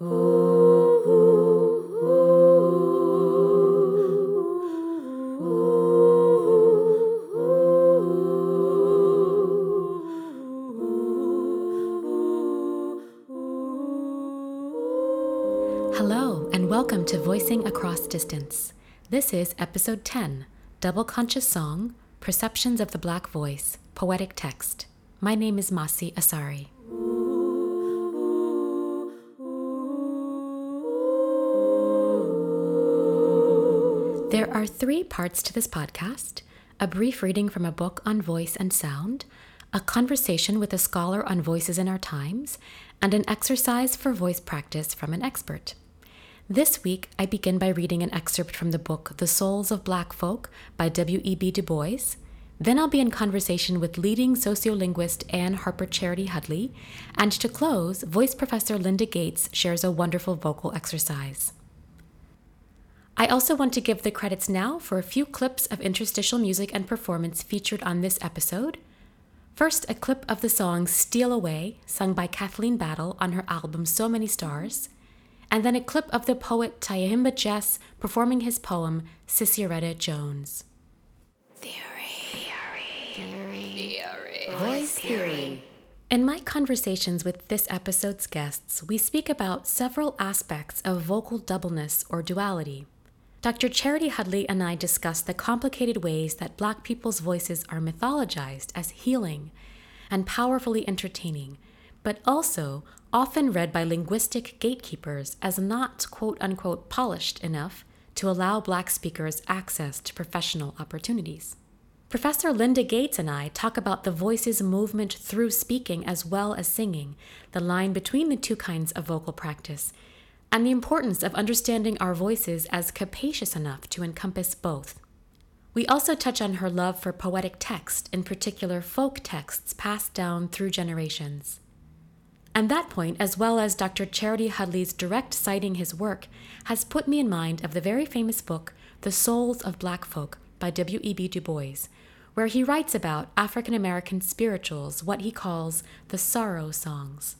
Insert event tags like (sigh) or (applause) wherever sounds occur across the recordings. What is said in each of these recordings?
Hello, and welcome to Voicing Across Distance. This is episode 10 Double Conscious Song Perceptions of the Black Voice, Poetic Text. My name is Masi Asare. There are three parts to this podcast a brief reading from a book on voice and sound, a conversation with a scholar on voices in our times, and an exercise for voice practice from an expert. This week, I begin by reading an excerpt from the book The Souls of Black Folk by W.E.B. Du Bois. Then I'll be in conversation with leading sociolinguist Anne Harper Charity Hudley. And to close, voice professor Linda Gates shares a wonderful vocal exercise. I also want to give the credits now for a few clips of interstitial music and performance featured on this episode. First, a clip of the song Steal Away, sung by Kathleen Battle on her album So Many Stars, and then a clip of the poet Tyehimba Jess performing his poem Sissieretta Jones. Theory. Theory. Theory. Voice theory. In my conversations with this episode's guests, we speak about several aspects of vocal doubleness or duality. Dr. Charity Hudley and I discuss the complicated ways that Black people's voices are mythologized as healing and powerfully entertaining, but also often read by linguistic gatekeepers as not quote unquote polished enough to allow Black speakers access to professional opportunities. Professor Linda Gates and I talk about the voice's movement through speaking as well as singing, the line between the two kinds of vocal practice, and the importance of understanding our voices as capacious enough to encompass both. We also touch on her love for poetic text, in particular folk texts passed down through generations. And that point, as well as Dr. Charity Hudley's direct citing his work, has put me in mind of the very famous book, The Souls of Black Folk by W.E.B. Du Bois, where he writes about African American spirituals, what he calls the sorrow songs.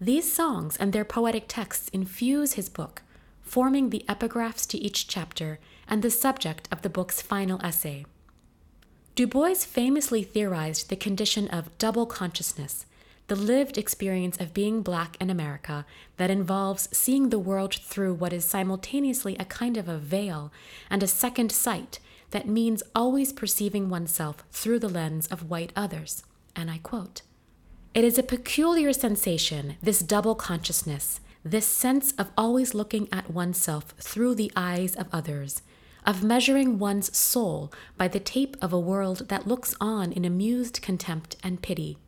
These songs and their poetic texts infuse his book, forming the epigraphs to each chapter and the subject of the book's final essay. Du Bois famously theorized the condition of double consciousness, the lived experience of being black in America that involves seeing the world through what is simultaneously a kind of a veil and a second sight that means always perceiving oneself through the lens of white others. And I quote it is a peculiar sensation, this double consciousness, this sense of always looking at oneself through the eyes of others, of measuring one's soul by the tape of a world that looks on in amused contempt and pity.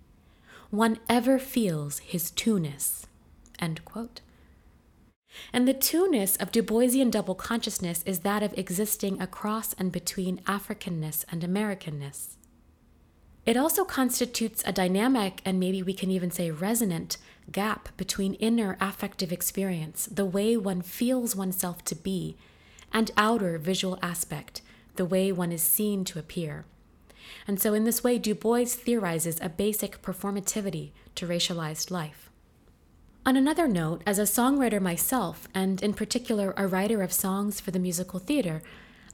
One ever feels his two-ness. And the two-ness of Du Boisian double consciousness is that of existing across and between Africanness and Americanness. It also constitutes a dynamic and maybe we can even say resonant gap between inner affective experience, the way one feels oneself to be, and outer visual aspect, the way one is seen to appear. And so, in this way, Du Bois theorizes a basic performativity to racialized life. On another note, as a songwriter myself, and in particular a writer of songs for the musical theater,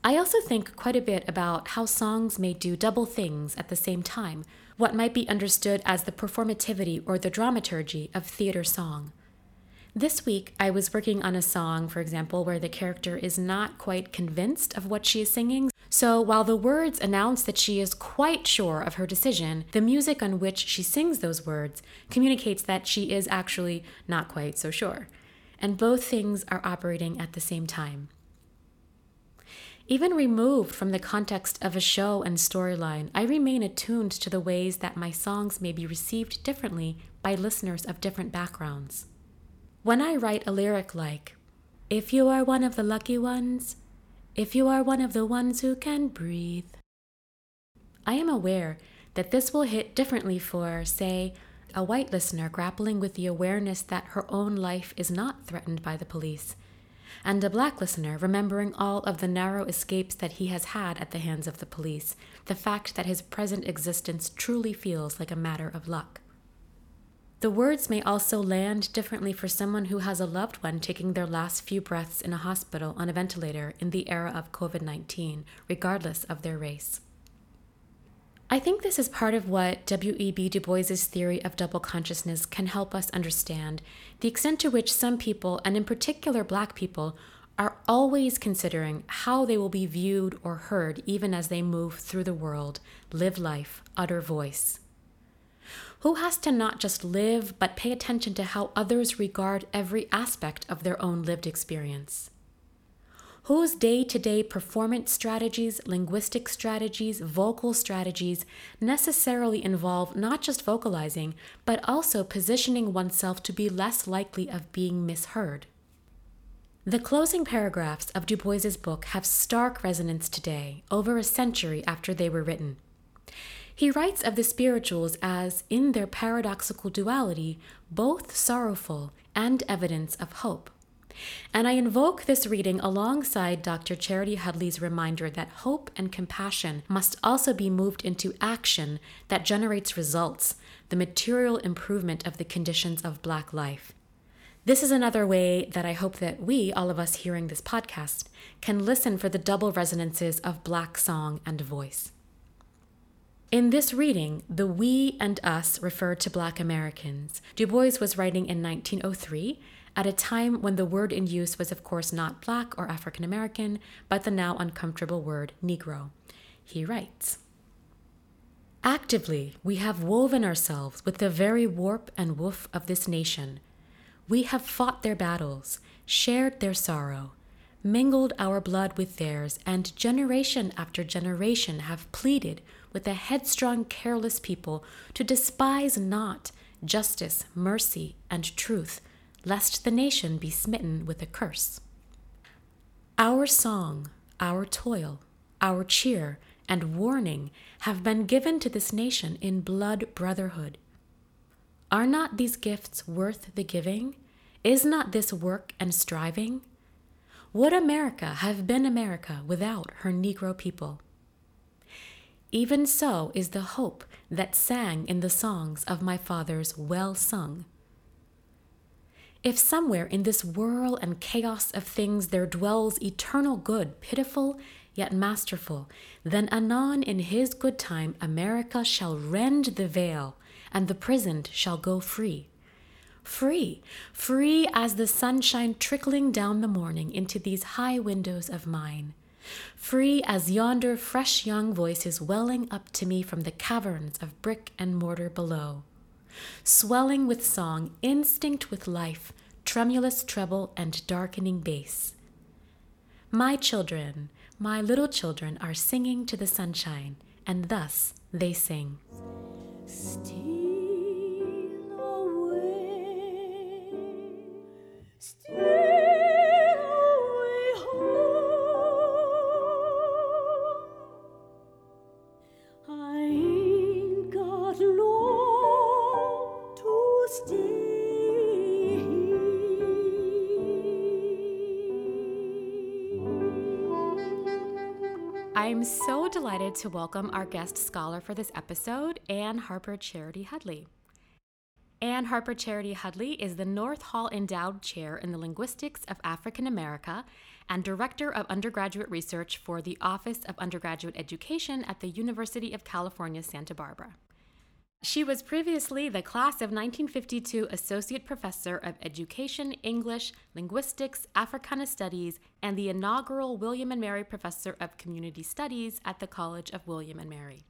I also think quite a bit about how songs may do double things at the same time, what might be understood as the performativity or the dramaturgy of theater song. This week, I was working on a song, for example, where the character is not quite convinced of what she is singing. So while the words announce that she is quite sure of her decision, the music on which she sings those words communicates that she is actually not quite so sure. And both things are operating at the same time. Even removed from the context of a show and storyline, I remain attuned to the ways that my songs may be received differently by listeners of different backgrounds. When I write a lyric like, If you are one of the lucky ones, if you are one of the ones who can breathe, I am aware that this will hit differently for, say, a white listener grappling with the awareness that her own life is not threatened by the police and a black listener remembering all of the narrow escapes that he has had at the hands of the police, the fact that his present existence truly feels like a matter of luck. The words may also land differently for someone who has a loved one taking their last few breaths in a hospital on a ventilator in the era of COVID 19, regardless of their race. I think this is part of what W.E.B. Du Bois's theory of double consciousness can help us understand the extent to which some people, and in particular black people, are always considering how they will be viewed or heard even as they move through the world, live life, utter voice. Who has to not just live, but pay attention to how others regard every aspect of their own lived experience? Whose day to day performance strategies, linguistic strategies, vocal strategies necessarily involve not just vocalizing, but also positioning oneself to be less likely of being misheard. The closing paragraphs of Du Bois's book have stark resonance today, over a century after they were written. He writes of the spirituals as, in their paradoxical duality, both sorrowful and evidence of hope. And I invoke this reading alongside Dr. Charity Hudley's reminder that hope and compassion must also be moved into action that generates results, the material improvement of the conditions of Black life. This is another way that I hope that we, all of us hearing this podcast, can listen for the double resonances of Black song and voice. In this reading, the we and us refer to Black Americans. Du Bois was writing in 1903 at a time when the word in use was, of course, not black or African American, but the now uncomfortable word Negro. He writes Actively, we have woven ourselves with the very warp and woof of this nation. We have fought their battles, shared their sorrow, mingled our blood with theirs, and generation after generation have pleaded with a headstrong, careless people to despise not justice, mercy, and truth lest the nation be smitten with a curse. Our song, our toil, our cheer, and warning have been given to this nation in blood brotherhood. Are not these gifts worth the giving? Is not this work and striving? Would America have been America without her Negro people? Even so is the hope that sang in the songs of my fathers well sung. If somewhere in this whirl and chaos of things there dwells eternal good, pitiful yet masterful, then anon in his good time America shall rend the veil, and the prisoned shall go free. Free, free as the sunshine trickling down the morning into these high windows of mine. Free as yonder fresh young voices welling up to me from the caverns of brick and mortar below swelling with song, instinct with life, tremulous treble, and darkening bass. My children, my little children, are singing to the sunshine, and thus they sing. I'm to welcome our guest scholar for this episode, Anne Harper Charity Hudley. Anne Harper Charity Hudley is the North Hall Endowed Chair in the Linguistics of African America and Director of Undergraduate Research for the Office of Undergraduate Education at the University of California, Santa Barbara. She was previously the class of 1952 Associate Professor of Education, English, Linguistics, Africana Studies, and the inaugural William and Mary Professor of Community Studies at the College of William and Mary.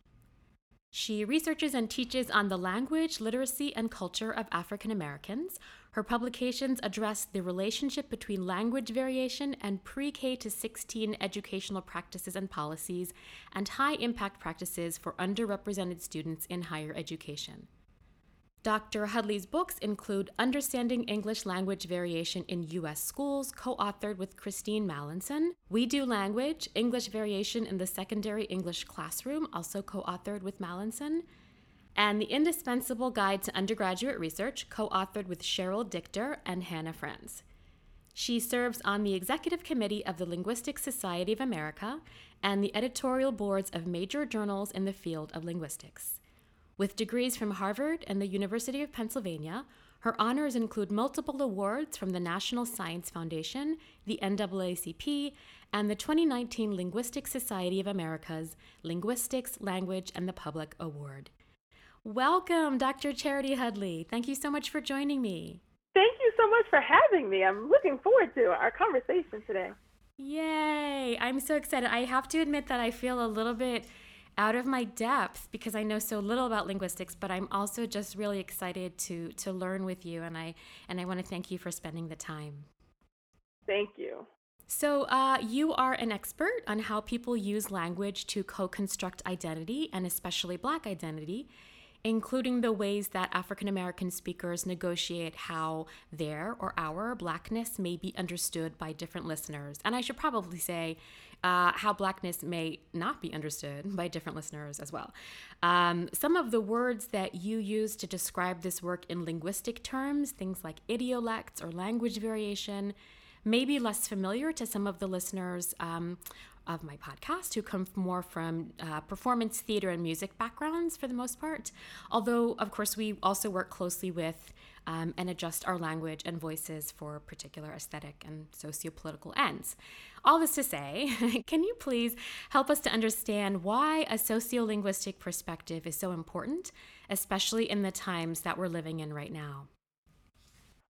She researches and teaches on the language, literacy, and culture of African Americans. Her publications address the relationship between language variation and pre K to 16 educational practices and policies, and high impact practices for underrepresented students in higher education. Dr. Hudley's books include Understanding English Language Variation in U.S. Schools, co authored with Christine Mallinson, We Do Language English Variation in the Secondary English Classroom, also co authored with Mallinson, and The Indispensable Guide to Undergraduate Research, co authored with Cheryl Dickter and Hannah Franz. She serves on the executive committee of the Linguistic Society of America and the editorial boards of major journals in the field of linguistics. With degrees from Harvard and the University of Pennsylvania, her honors include multiple awards from the National Science Foundation, the NAACP, and the 2019 Linguistic Society of America's Linguistics, Language, and the Public Award. Welcome, Dr. Charity Hudley. Thank you so much for joining me. Thank you so much for having me. I'm looking forward to our conversation today. Yay! I'm so excited. I have to admit that I feel a little bit out of my depth because I know so little about linguistics, but I'm also just really excited to to learn with you and I and I want to thank you for spending the time. Thank you. So, uh, you are an expert on how people use language to co construct identity and especially Black identity including the ways that African American speakers negotiate how their or our Blackness may be understood by different listeners. And I should probably say uh, how Blackness may not be understood (laughs) by different listeners as well. Um, some of the words that you use to describe this work in linguistic terms, things like idiolects or language variation, may be less familiar to some of the listeners um, of my podcast who come more from uh, performance theater and music backgrounds for the most part. Although, of course, we also work closely with um, and adjust our language and voices for particular aesthetic and sociopolitical ends. All this to say, (laughs) can you please help us to understand why a sociolinguistic perspective is so important, especially in the times that we're living in right now?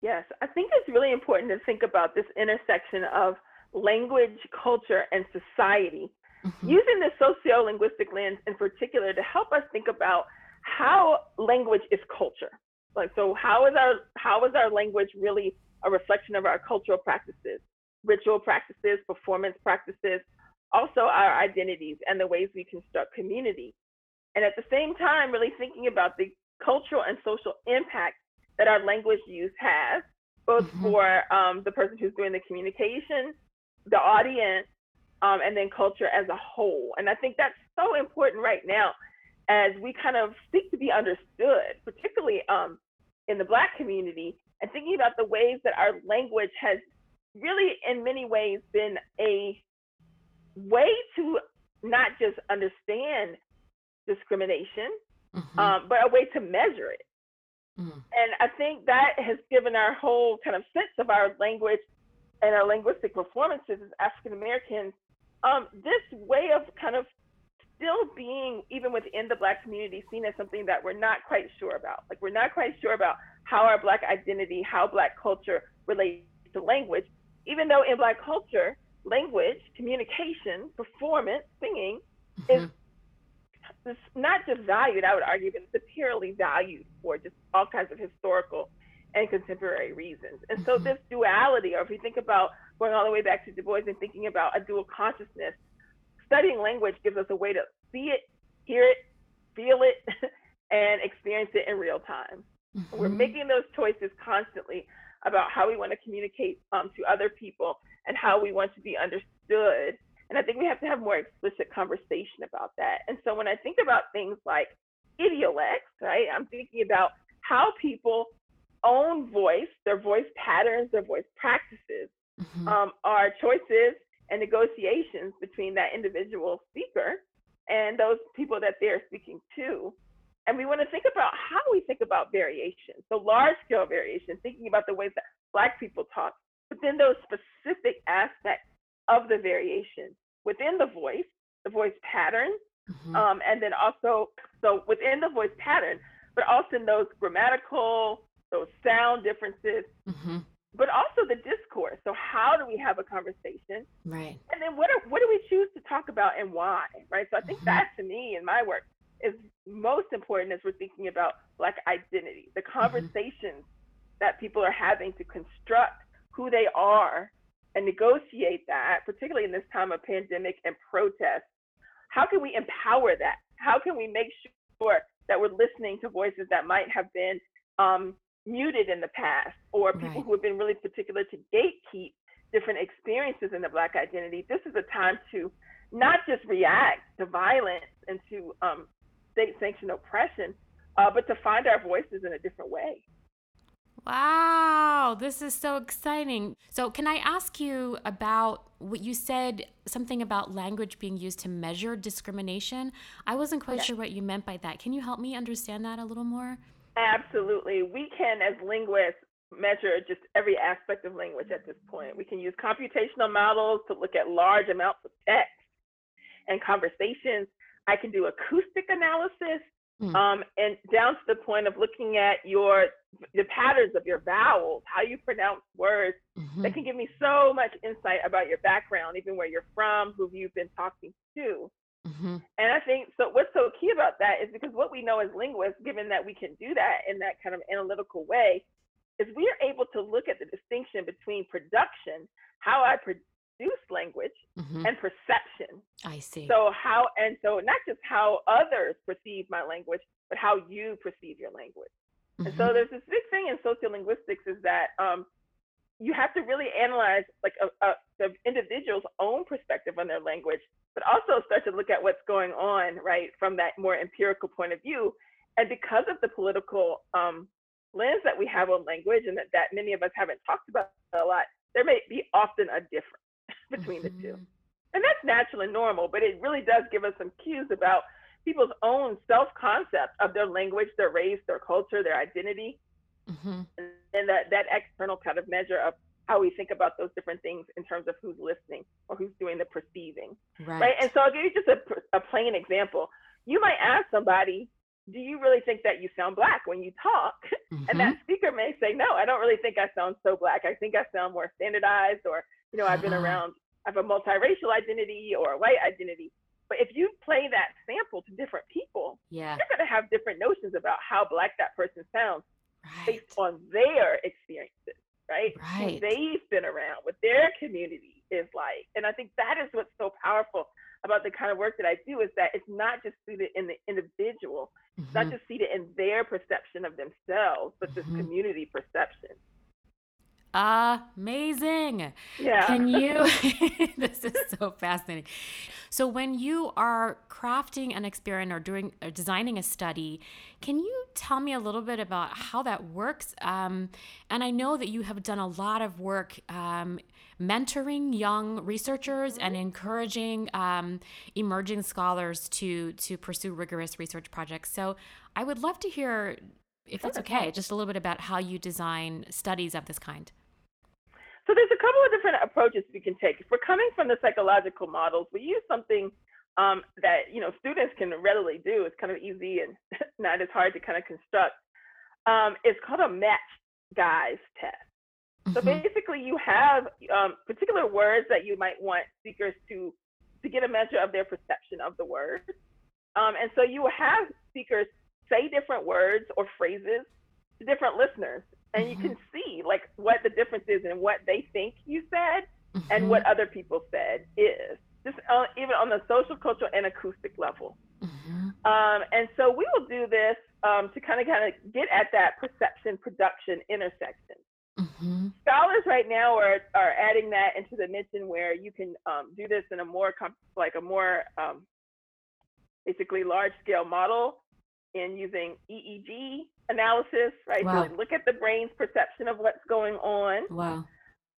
Yes, I think it's really important to think about this intersection of language, culture, and society, mm-hmm. using the sociolinguistic lens in particular to help us think about how language is culture. Like, so how is our how is our language really a reflection of our cultural practices, ritual practices, performance practices, also our identities and the ways we construct community. And at the same time, really thinking about the cultural and social impact that our language use has, both mm-hmm. for um, the person who's doing the communication the audience, um, and then culture as a whole. And I think that's so important right now as we kind of seek to be understood, particularly um, in the Black community, and thinking about the ways that our language has really, in many ways, been a way to not just understand discrimination, mm-hmm. um, but a way to measure it. Mm-hmm. And I think that has given our whole kind of sense of our language and our linguistic performances as African Americans, um, this way of kind of still being, even within the Black community, seen as something that we're not quite sure about. Like, we're not quite sure about how our Black identity, how Black culture relates to language, even though in Black culture, language, communication, performance, singing mm-hmm. is is not just valued, I would argue, but it's superiorly valued for just all kinds of historical and contemporary reasons. And so mm-hmm. this duality, or if you think about going all the way back to Du Bois and thinking about a dual consciousness, studying language gives us a way to see it, hear it, feel it, (laughs) and experience it in real time. Mm-hmm. We're making those choices constantly about how we want to communicate um, to other people and how we want to be understood. And I think we have to have more explicit conversation about that. And so when I think about things like idiolects, right, I'm thinking about how people own voice, their voice patterns, their voice practices mm-hmm. um, are choices and negotiations between that individual speaker and those people that they're speaking to. And we want to think about how we think about variation. So, large scale variation, thinking about the ways that Black people talk, but then those specific aspects of the variation within the voice, the voice pattern, mm-hmm. um, and then also, so within the voice pattern, but also in those grammatical, those sound differences, mm-hmm. but also the discourse. So how do we have a conversation? Right. And then what are, what do we choose to talk about and why? Right. So I think mm-hmm. that to me in my work is most important as we're thinking about Black identity, the mm-hmm. conversations mm-hmm. that people are having to construct who they are and negotiate that, particularly in this time of pandemic and protest. How can we empower that? How can we make sure that we're listening to voices that might have been um, muted in the past or people right. who have been really particular to gatekeep different experiences in the black identity this is a time to not just react to violence and to um, state sanctioned oppression uh, but to find our voices in a different way Wow, this is so exciting. So, can I ask you about what you said something about language being used to measure discrimination? I wasn't quite sure what you meant by that. Can you help me understand that a little more? Absolutely. We can, as linguists, measure just every aspect of language at this point. We can use computational models to look at large amounts of text and conversations. I can do acoustic analysis mm. um, and down to the point of looking at your the patterns of your vowels, how you pronounce words. Mm-hmm. That can give me so much insight about your background, even where you're from, who you've been talking to. Mm-hmm. And I think so. What's so key about that is because what we know as linguists, given that we can do that in that kind of analytical way, is we are able to look at the distinction between production, how I produce language, mm-hmm. and perception. I see. So how and so not just how others perceive my language, but how you perceive your language. Mm-hmm. And so mm-hmm. there's this big thing in sociolinguistics is that um, you have to really analyze like a, a, the individual's own perspective on their language, but also start to look at what's going on right from that more empirical point of view. And because of the political um, lens that we have on language and that, that many of us haven't talked about a lot, there may be often a difference (laughs) between mm-hmm. the two. Mm-hmm. And that's natural and normal, but it really does give us some cues about people's own self concept of their language, their race, their culture, their identity, mm-hmm. And that, that external kind of measure of how we think about those different things in terms of who's listening or who's doing the perceiving. Right. right? And so I'll give you just a, a plain example. You might ask somebody, do you really think that you sound black when you talk? Mm-hmm. (laughs) And that mm-hmm. speaker may say, no, I don't really think I sound so black. I think I sound more standardized, or, you know, I've been uh-huh. around, I have a multiracial identity or a white identity. But if you play that sample to different people, yeah. you're going to have different notions about how black that person sounds right. based on their experiences, right? Right. Who they've been around, what their community is like. And I think that is what's so powerful about the kind of work that I do is that it's not just seated in the individual, mm-hmm. it's not just seated in their perception of themselves, but mm-hmm. this community perception. Amazing. Yeah. Can you? (laughs) (laughs) this is so fascinating. So, when you are crafting an experiment or doing or designing a study, can you tell me a little bit about how that works? Um, and I know that you have done a lot of work um, mentoring young researchers and encouraging um, emerging scholars to to pursue rigorous research projects. So, I would love to hear, if that's okay, just a little bit about how you design studies of this kind. So there's a couple of different approaches we can take. If we're coming from the psychological models, we use something um, that you know students can readily do. It's kind of easy and (laughs) not as hard to kind of construct. Um, it's called a matched guise test. So mm-hmm. basically, you have um, particular words that you might want speakers to to get a measure of their perception of the word, um, and so you have speakers say different words or phrases to different listeners, and mm-hmm. you can see like what the difference is in what they think you said mm-hmm. and what other people said is just uh, even on the social, cultural, and acoustic level. Mm-hmm. Um, and so we will do this um, to kind of kind of get at that perception production intersection. Mm-hmm. Scholars right now are are adding that into the mission where you can um, do this in a more comp- like a more um, basically large scale model in using EEG analysis, right? Wow. So look at the brain's perception of what's going on. Wow.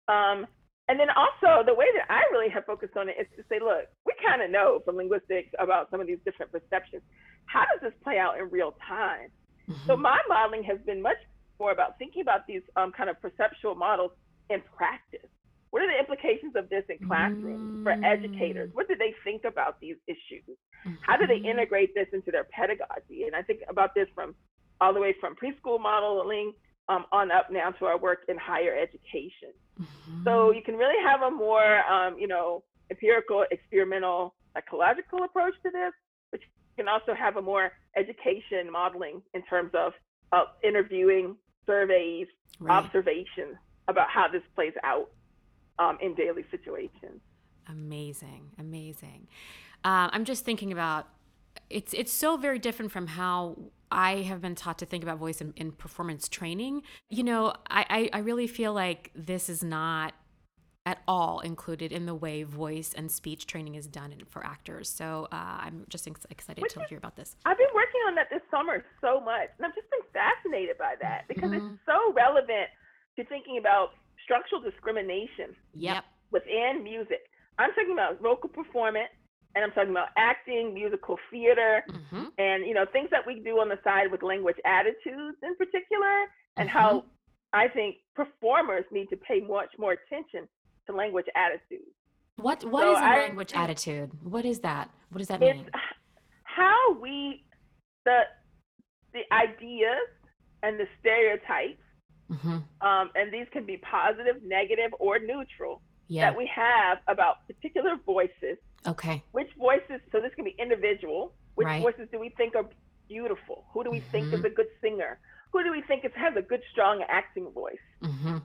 Um, and then also the way that I really have focused on it is to say, look, we kind of know from linguistics about some of these different perceptions. How does this play out in real time? Mm-hmm. So my modeling has been much more about thinking about these um, kind of perceptual models in practice. What are the implications of this in classrooms mm-hmm. for educators? What do they think about these issues? Mm-hmm. How do they mm-hmm. integrate this into their pedagogy? And I think about this from all the way from preschool modeling um, on up now to our work in higher education. Mm-hmm. So you can really have a more, um, you know, empirical, experimental, psychological approach to this, but you can also have a more education modeling in terms of uh, interviewing, surveys, right. observations about how this plays out um, in daily situations. Amazing, amazing. Uh, I'm just thinking about it's it's so very different from how I have been taught to think about voice in, in performance training. You know, I, I, I really feel like this is not at all included in the way voice and speech training is done for actors. So uh, I'm just ex- excited Which to is, hear about this. I've been working on that this summer so much, and I've just been fascinated by that because mm-hmm. it's so relevant to thinking about structural discrimination. Yep. Within music, I'm talking about vocal performance, and I'm talking about acting, musical theater, mm-hmm. and you know things that we do on the side with language attitudes in particular, and mm-hmm. how I think performers need to pay much more attention to language attitudes. What what so is a I, language attitude? What is that? What does that mean? How we the the ideas and the stereotypes, mm-hmm. um, and these can be positive, negative, or neutral yeah. that we have about particular voices. Okay. Which voices? So this can be individual. Which right. voices do we think are beautiful? Who do we mm-hmm. think is mm-hmm. a good singer? Who do we think is, has a good, strong acting voice? Mm-hmm.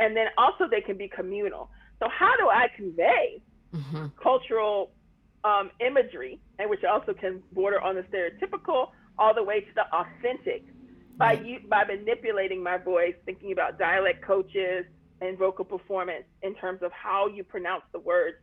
And then also they can be communal. So how do I convey mm-hmm. cultural um, imagery, and which also can border on the stereotypical, all the way to the authentic, by right. you, by manipulating my voice, thinking about dialect coaches and vocal performance in terms of how you pronounce the words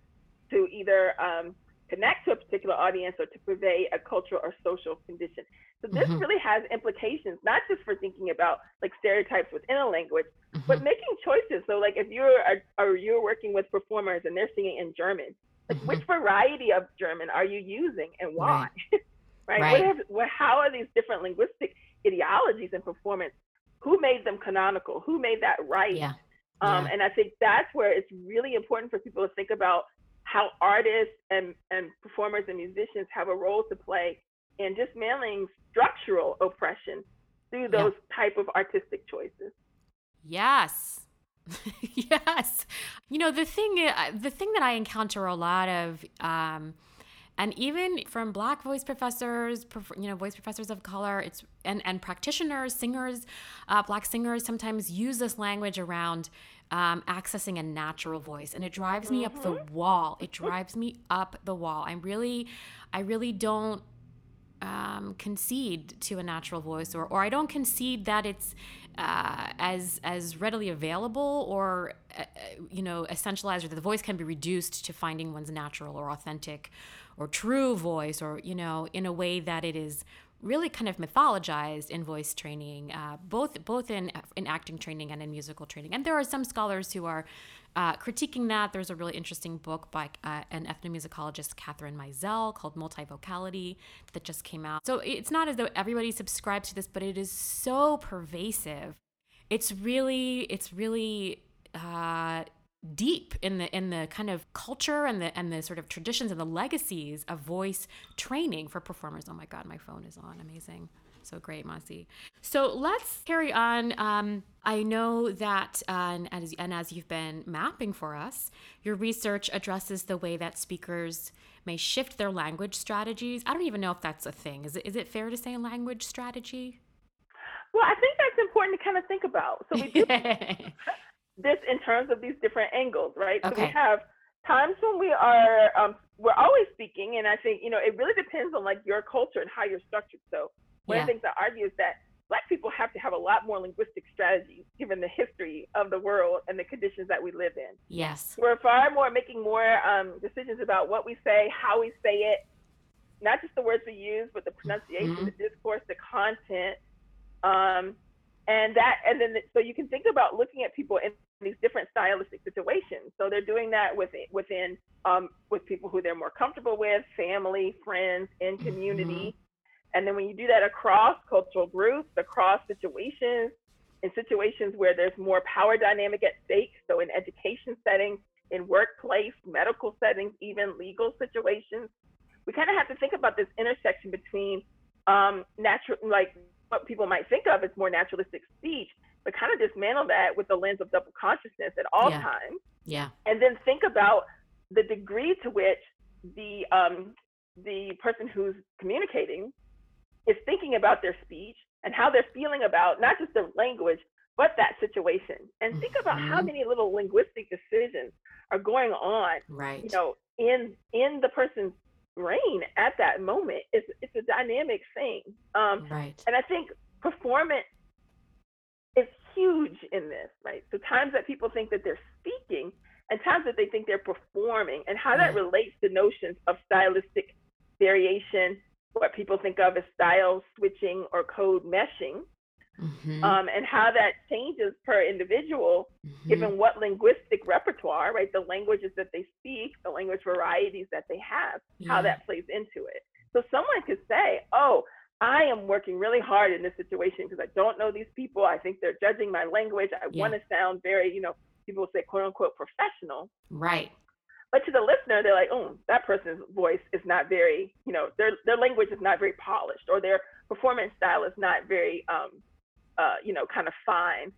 to either um, connect to a particular audience or to convey a cultural or social condition. So this mm-hmm. really has implications, not just for thinking about like stereotypes within a language, mm-hmm. but making choices. So like if you're a, or you're working with performers and they're singing in German, like mm-hmm. which variety of German are you using and why? Right. right? (laughs) right. What have, what, how are these different linguistic ideologies in performance? Who made them canonical? Who made that right? Yeah. Um, yeah. And I think that's where it's really important for people to think about how artists and, and performers and musicians have a role to play in dismantling structural oppression through those yeah. type of artistic choices. Yes. (laughs) yes. You know, the thing uh, the thing that I encounter a lot of um, and even from black voice professors you know voice professors of color it's and and practitioners singers uh, black singers sometimes use this language around um, accessing a natural voice and it drives me mm-hmm. up the mm-hmm. wall it (laughs) drives me up the wall i'm really i really don't um, concede to a natural voice or, or i don't concede that it's uh, as as readily available or uh, you know essentialized or that the voice can be reduced to finding one's natural or authentic or true voice or you know in a way that it is really kind of mythologized in voice training, uh, both both in in acting training and in musical training. And there are some scholars who are uh, critiquing that. There's a really interesting book by uh, an ethnomusicologist, Katherine Meizel, called Multivocality, that just came out. So it's not as though everybody subscribes to this, but it is so pervasive. It's really, it's really uh, deep in the in the kind of culture and the and the sort of traditions and the legacies of voice training for performers. Oh my God, my phone is on. Amazing. So great, Masi. So let's carry on. Um, I know that, uh, and, as, and as you've been mapping for us, your research addresses the way that speakers may shift their language strategies. I don't even know if that's a thing. Is it, is it fair to say language strategy? Well, I think that's important to kind of think about. So we do, (laughs) this in terms of these different angles, right? Okay. So we have times when we are um, we're always speaking, and I think you know it really depends on like your culture and how you're structured. So one yeah. of the things I argue is that Black people have to have a lot more linguistic strategies given the history of the world and the conditions that we live in. Yes, we're far more making more um, decisions about what we say, how we say it, not just the words we use, but the pronunciation, mm-hmm. the discourse, the content. Um, and that and then so you can think about looking at people in these different stylistic situations so they're doing that within within um, with people who they're more comfortable with family friends in community mm-hmm. and then when you do that across cultural groups across situations in situations where there's more power dynamic at stake so in education settings in workplace medical settings even legal situations we kind of have to think about this intersection between um, natural like what people might think of as more naturalistic speech, but kind of dismantle that with the lens of double consciousness at all yeah. times. Yeah. And then think about the degree to which the um, the person who's communicating is thinking about their speech and how they're feeling about not just the language but that situation and think about mm-hmm. how many little linguistic decisions are going on right you know in in the person's brain at that moment. It's it's a dynamic thing. Um, right. And I think performance is huge in this, right? So times that people think that they're speaking and times that they think they're performing and how that relates to notions of stylistic variation, what people think of as style switching or code meshing, mm-hmm. um, and how that changes per individual mm-hmm. given what linguistic repertoire, right, the languages that they speak, the language varieties that they have, yeah. how that plays into it. So someone could say, oh, I am working really hard in this situation because I don't know these people. I think they're judging my language. I yeah. want to sound very, you know, people say quote unquote professional. Right. But to the listener, they're like, oh, that person's voice is not very, you know, their their language is not very polished, or their performance style is not very, um, uh, you know, kind of fine.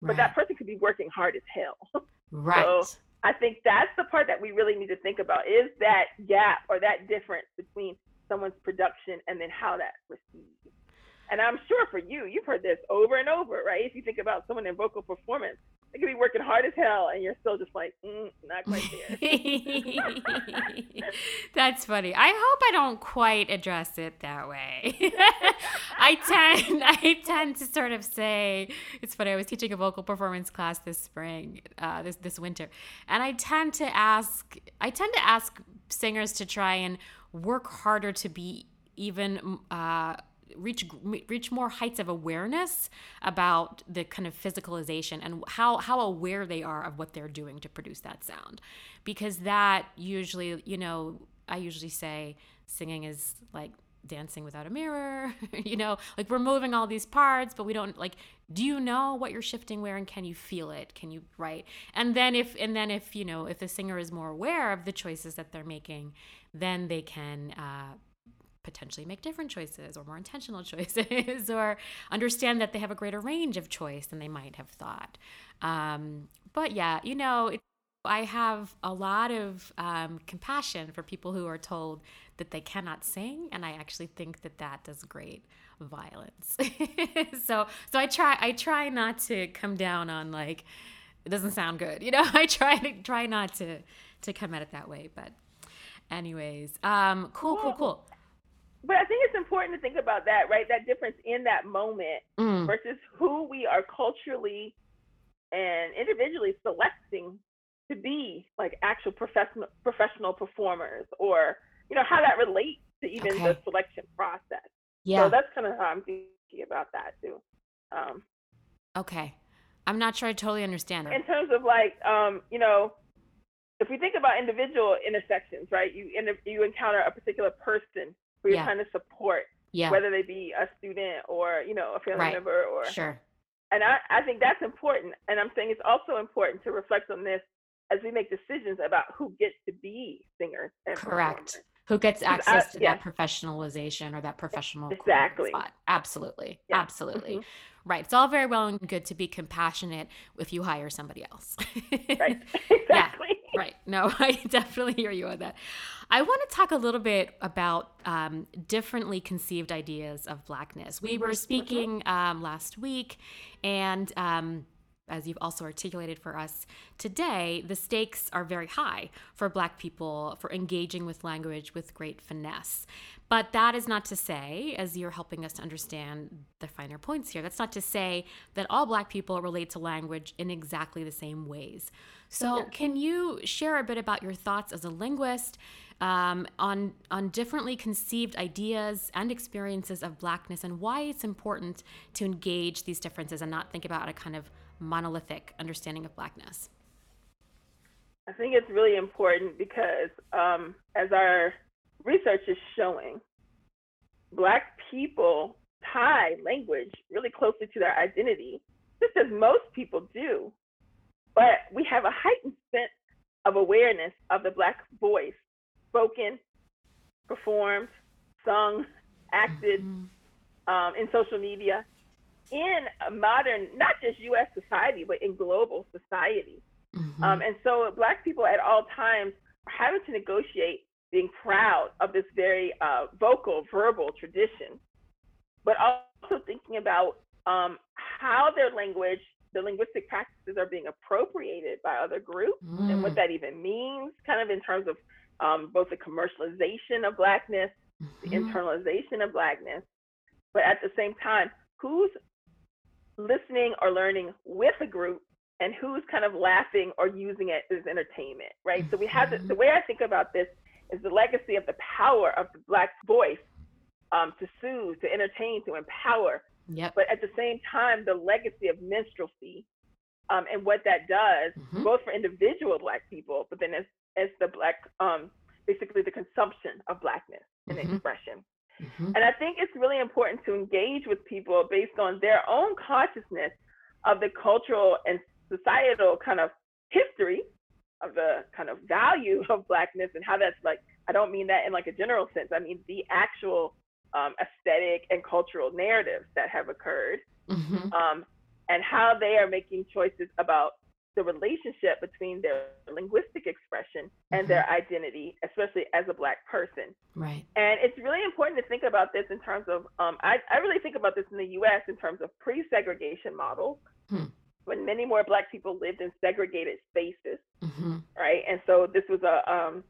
Right. But that person could be working hard as hell. (laughs) Right. So I think that's the part that we really need to think about is that gap or that difference between someone's production and then how that's received. And I'm sure for you, you've heard this over and over, right? If you think about someone in vocal performance, they could be working hard as hell and you're still just like mm, not quite there. (laughs) (laughs) That's funny. I hope i don't quite address it that way. (laughs) I tend i tend to sort of say it's funny i was teaching a vocal performance class this spring uh, this this winter and i tend to ask i tend to ask singers to try and work harder to be even uh, reach reach more heights of awareness about the kind of physicalization and how how aware they are of what they're doing to produce that sound. Because that usually you know i usually say singing is like dancing without a mirror (laughs) you know like we're moving all these parts but we don't like do you know what you're shifting where and can you feel it? Can you write? And then if and then if you know if the singer is more aware of the choices that they're making then they can uh, potentially make different choices or more intentional (laughs) choices (laughs) or understand that they have a greater range of choice than they might have thought. Um, but yeah, you know, it, I have a lot of um, compassion for people who are told that they cannot sing, and I actually think that that does great violence. (laughs) so, so I try, I try not to come down on like it doesn't sound good, you know. I try to try not to to come at it that way, but anyways, um, cool, cool, cool but I think it's important to think about that, right? That difference in that moment mm. versus who we are culturally and individually selecting to be like actual professional professional performers or you know how that relates to even okay. the selection process. Yeah. So that's kind of how I'm thinking about that too. Um, okay. I'm not sure I totally understand. it. In terms of like, um, you know, if we think about individual intersections, right? You you encounter a particular person who you're yeah. trying to support, yeah. whether they be a student or you know a family right. member or sure. And I, I think that's important. And I'm saying it's also important to reflect on this as we make decisions about who gets to be singers. Correct. Who gets access I, to yeah. that professionalization or that professional exactly spot? Absolutely, yeah. absolutely. Mm-hmm. Right. It's all very well and good to be compassionate if you hire somebody else. right. (laughs) (laughs) Exactly. Yeah. Right. (laughs) No, I definitely hear you on that. I want to talk a little bit about um, differently conceived ideas of Blackness. We were speaking um, last week, and um, as you've also articulated for us today, the stakes are very high for Black people for engaging with language with great finesse. But that is not to say, as you're helping us to understand the finer points here, that's not to say that all Black people relate to language in exactly the same ways. So, can you share a bit about your thoughts as a linguist um, on on differently conceived ideas and experiences of Blackness and why it's important to engage these differences and not think about a kind of monolithic understanding of Blackness? I think it's really important because, um, as our research is showing, Black people tie language really closely to their identity, just as most people do. But we have a heightened sense of awareness of the Black voice, spoken, performed, sung, acted mm-hmm. um, in social media, in a modern, not just US society, but in global society. Mm-hmm. Um, and so Black people at all times are having to negotiate being proud of this very uh, vocal, verbal tradition, but also thinking about um, how their language, the linguistic practices are being appropriated by other groups mm. and what mm. that even means, kind of in terms of um, both the commercialization of Blackness, mm-hmm. the internalization of Blackness, but at the same time, who's listening or learning with a group and who's kind of laughing or using it as entertainment, right? So we have the, the way I think about this is the legacy of the power of the Black voice um, to soothe, to entertain, to empower. Yep. But at the same time, the legacy of minstrelsy um, and what that does, Mhm. both for individual Black people, but then as, as the Black, um, basically the consumption of Blackness and Mhm. expression. Mhm. And I think it's really important to engage with people based on their own consciousness of the cultural and societal kind of history of the kind of value (laughs) of blackness and how that's like I don't mean that in like a general sense. I mean the actual um, aesthetic and cultural narratives that have occurred Mhm. um, and how they are making choices about the relationship between their linguistic expression and Mhm. their identity, especially as a black person. Right. And it's really important to think about this in terms of, um, I, I really think about this in the US in terms of pre segregation models, Hmm. when many more Black people lived in segregated spaces, Mhm. right? And so this was a, um,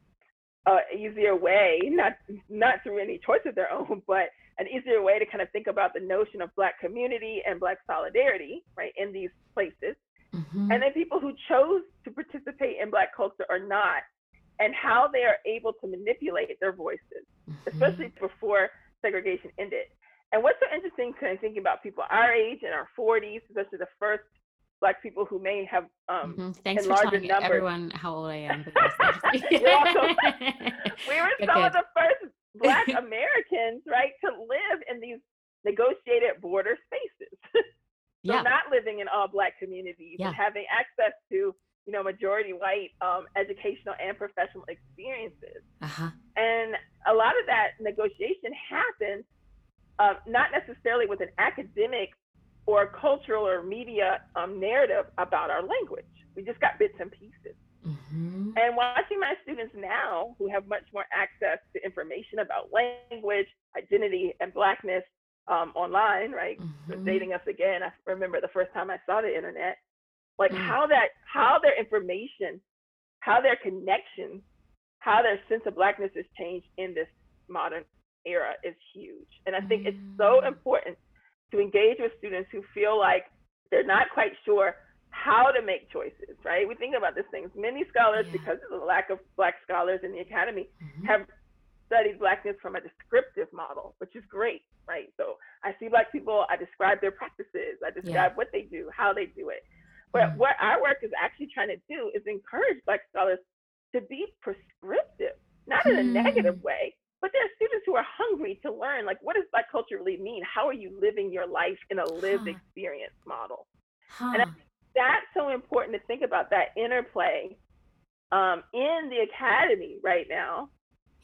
a easier way, not, not through any choice of their own, (laughs) but an easier way to kind of think about the notion of Black community and Black solidarity, right, in these places Mhm. and then people who chose to participate in Black culture or not, and how they are able to manipulate their voices, Mhm. especially before segregation ended. And what's so interesting kind of thinking about people our age in our 40s, especially the first Black people who may have, um, Mhm. Thanks for telling numbers. everyone how old I am. but that's (laughs) interesting. You're welcome. we were Good, (laughs) some of the first Black (laughs) Americans, right, to live in these negotiated border spaces. So yeah. not living in all black communities Yeah. and having access to you know majority white um, educational and professional experiences Uh-huh. and a lot of that negotiation happens uh, not necessarily with an academic or cultural or media um, narrative about our language we just got bits and pieces Mhm. and watching my students now who have much more access to information about language identity and blackness um, online right Mhm. dating us again. I remember the first time I saw the internet, like Mm. how that, how their information, how their connection, how their sense of blackness has changed in this modern era is huge. And I think it's so Mm. important to engage with students who feel like they're not quite sure how to make choices, right? We think about these things. Many scholars, Yeah. because of the lack of black scholars in the academy, Mhm. have studied blackness from a descriptive model, which is great, right? So I see black people, I describe their practices, I describe what they do, how they do it. But Mm. what our work is actually trying to do is encourage black scholars to be prescriptive, not in a Hmm. negative way, but there are students who are hungry to learn, like, what does black culture really mean? How are you living your life in a lived Huh. experience model? Huh. And I think that's so important to think about that interplay um, in the academy right now.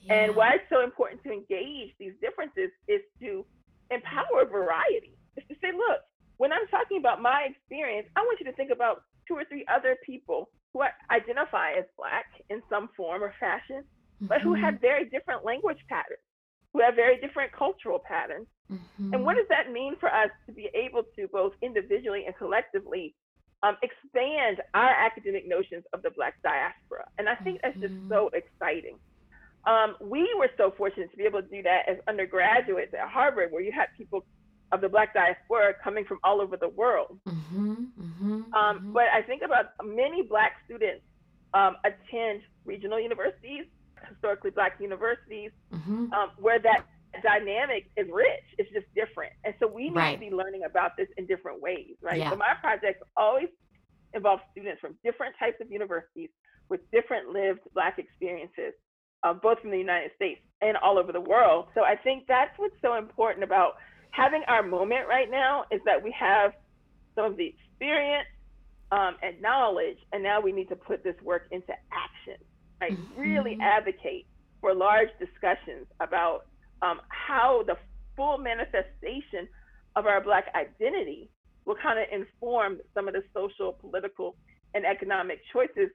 And why it's so important to engage these differences is to empower variety. Is to say, look, when I'm talking about my experience, I want you to think about two or three other people who identify as Black in some form or fashion, but who Mhm. have very different language patterns, who have very different cultural patterns. And what does that mean for us to be able to both individually and collectively um, expand our academic notions of the Black diaspora? And I think that's just Mhm. so exciting. Um, we were so fortunate to be able to do that as undergraduates at Harvard, where you had people of the Black diaspora coming from all over the world. Mhm. Mhm. Um, Mhm. But I think about many Black students um, attend regional universities, historically Black universities, Mhm. um, where that dynamic is rich. It's just different. And so we need Right. to be learning about this in different ways, right? Yeah. So my projects always involve students from different types of universities with different lived Black experiences, uh, both from the United States and all over the world. So I think that's what's so important about having our moment right now is that we have some of the experience um, and knowledge, and now we need to put this work into action, right? Really Mhm. advocate for large discussions about um, how the full manifestation of our Black identity will kind of inform some of the social, political, and economic choices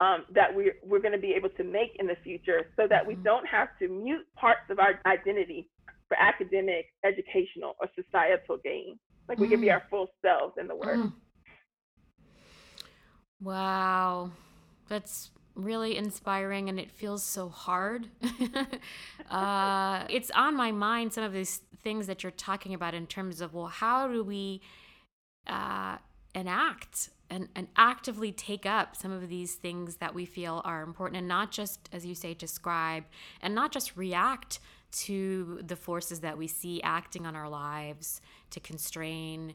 um, that we're, we're going to be able to make in the future so that we Mhm. don't have to mute parts of our identity for academic, educational, or societal gain. Like we can be Mm. our full selves in the work. Mm. Wow. That's really inspiring and it feels so hard. (laughs) uh, it's on my mind, some of these things that you're talking about in terms of, well, how do we uh, enact and, and actively take up some of these things that we feel are important and not just as you say describe and not just react to the forces that we see acting on our lives to constrain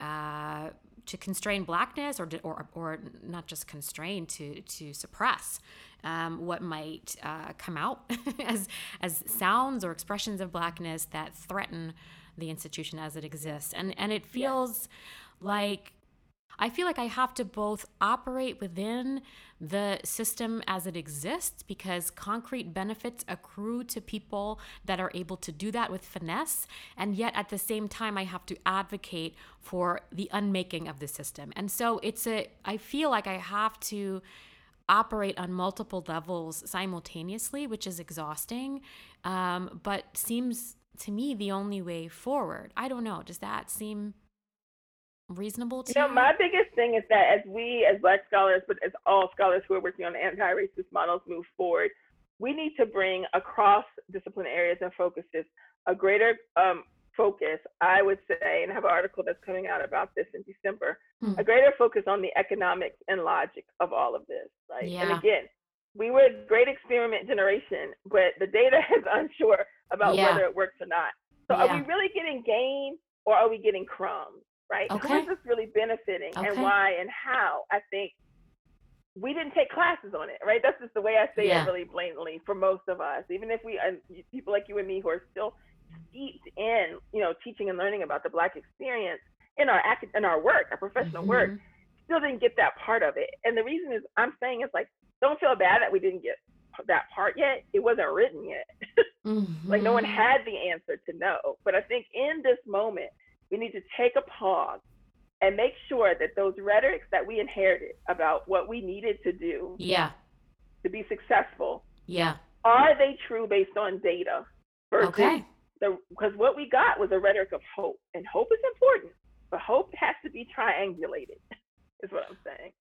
uh, to constrain blackness or, or, or not just constrain to, to suppress um, what might uh, come out (laughs) as, as sounds or expressions of blackness that threaten the institution as it exists. And, and it feels yeah. like I feel like I have to both operate within the system as it exists because concrete benefits accrue to people that are able to do that with finesse. And yet at the same time, I have to advocate for the unmaking of the system. And so it's a, I feel like I have to operate on multiple levels simultaneously, which is exhausting, um, but seems to me the only way forward. I don't know. Does that seem reasonable to you? know, my biggest thing is that as we, as Black scholars, but as all scholars who are working on anti-racist models move forward, we need to bring across discipline areas and focuses a greater um, focus, I would say, and I have an article that's coming out about this in December, mm. a greater focus on the economics and logic of all of this, right? Yeah. And again, we were a great experiment generation, but the data (laughs) is unsure about yeah. whether it works or not. So yeah. are we really getting gain or are we getting crumbs? Right? Okay. Who is this really benefiting okay. and why and how? I think we didn't take classes on it, right? That's just the way I say yeah. it really blatantly for most of us. Even if we, uh, people like you and me who are still steeped in, you know, teaching and learning about the Black experience in our in our work, our professional mm-hmm. work, still didn't get that part of it. And the reason is I'm saying is like, don't feel bad that we didn't get that part yet. It wasn't written yet. mm-hmm. (laughs) Like no one mm-hmm. had the answer to know. But I think in this moment, we need to take a pause and make sure that those rhetorics that we inherited about what we needed to do yeah. to be successful yeah. are they true based on data versus okay. because what we got was a rhetoric of hope and hope is important but hope has to be triangulated (laughs) is what i'm saying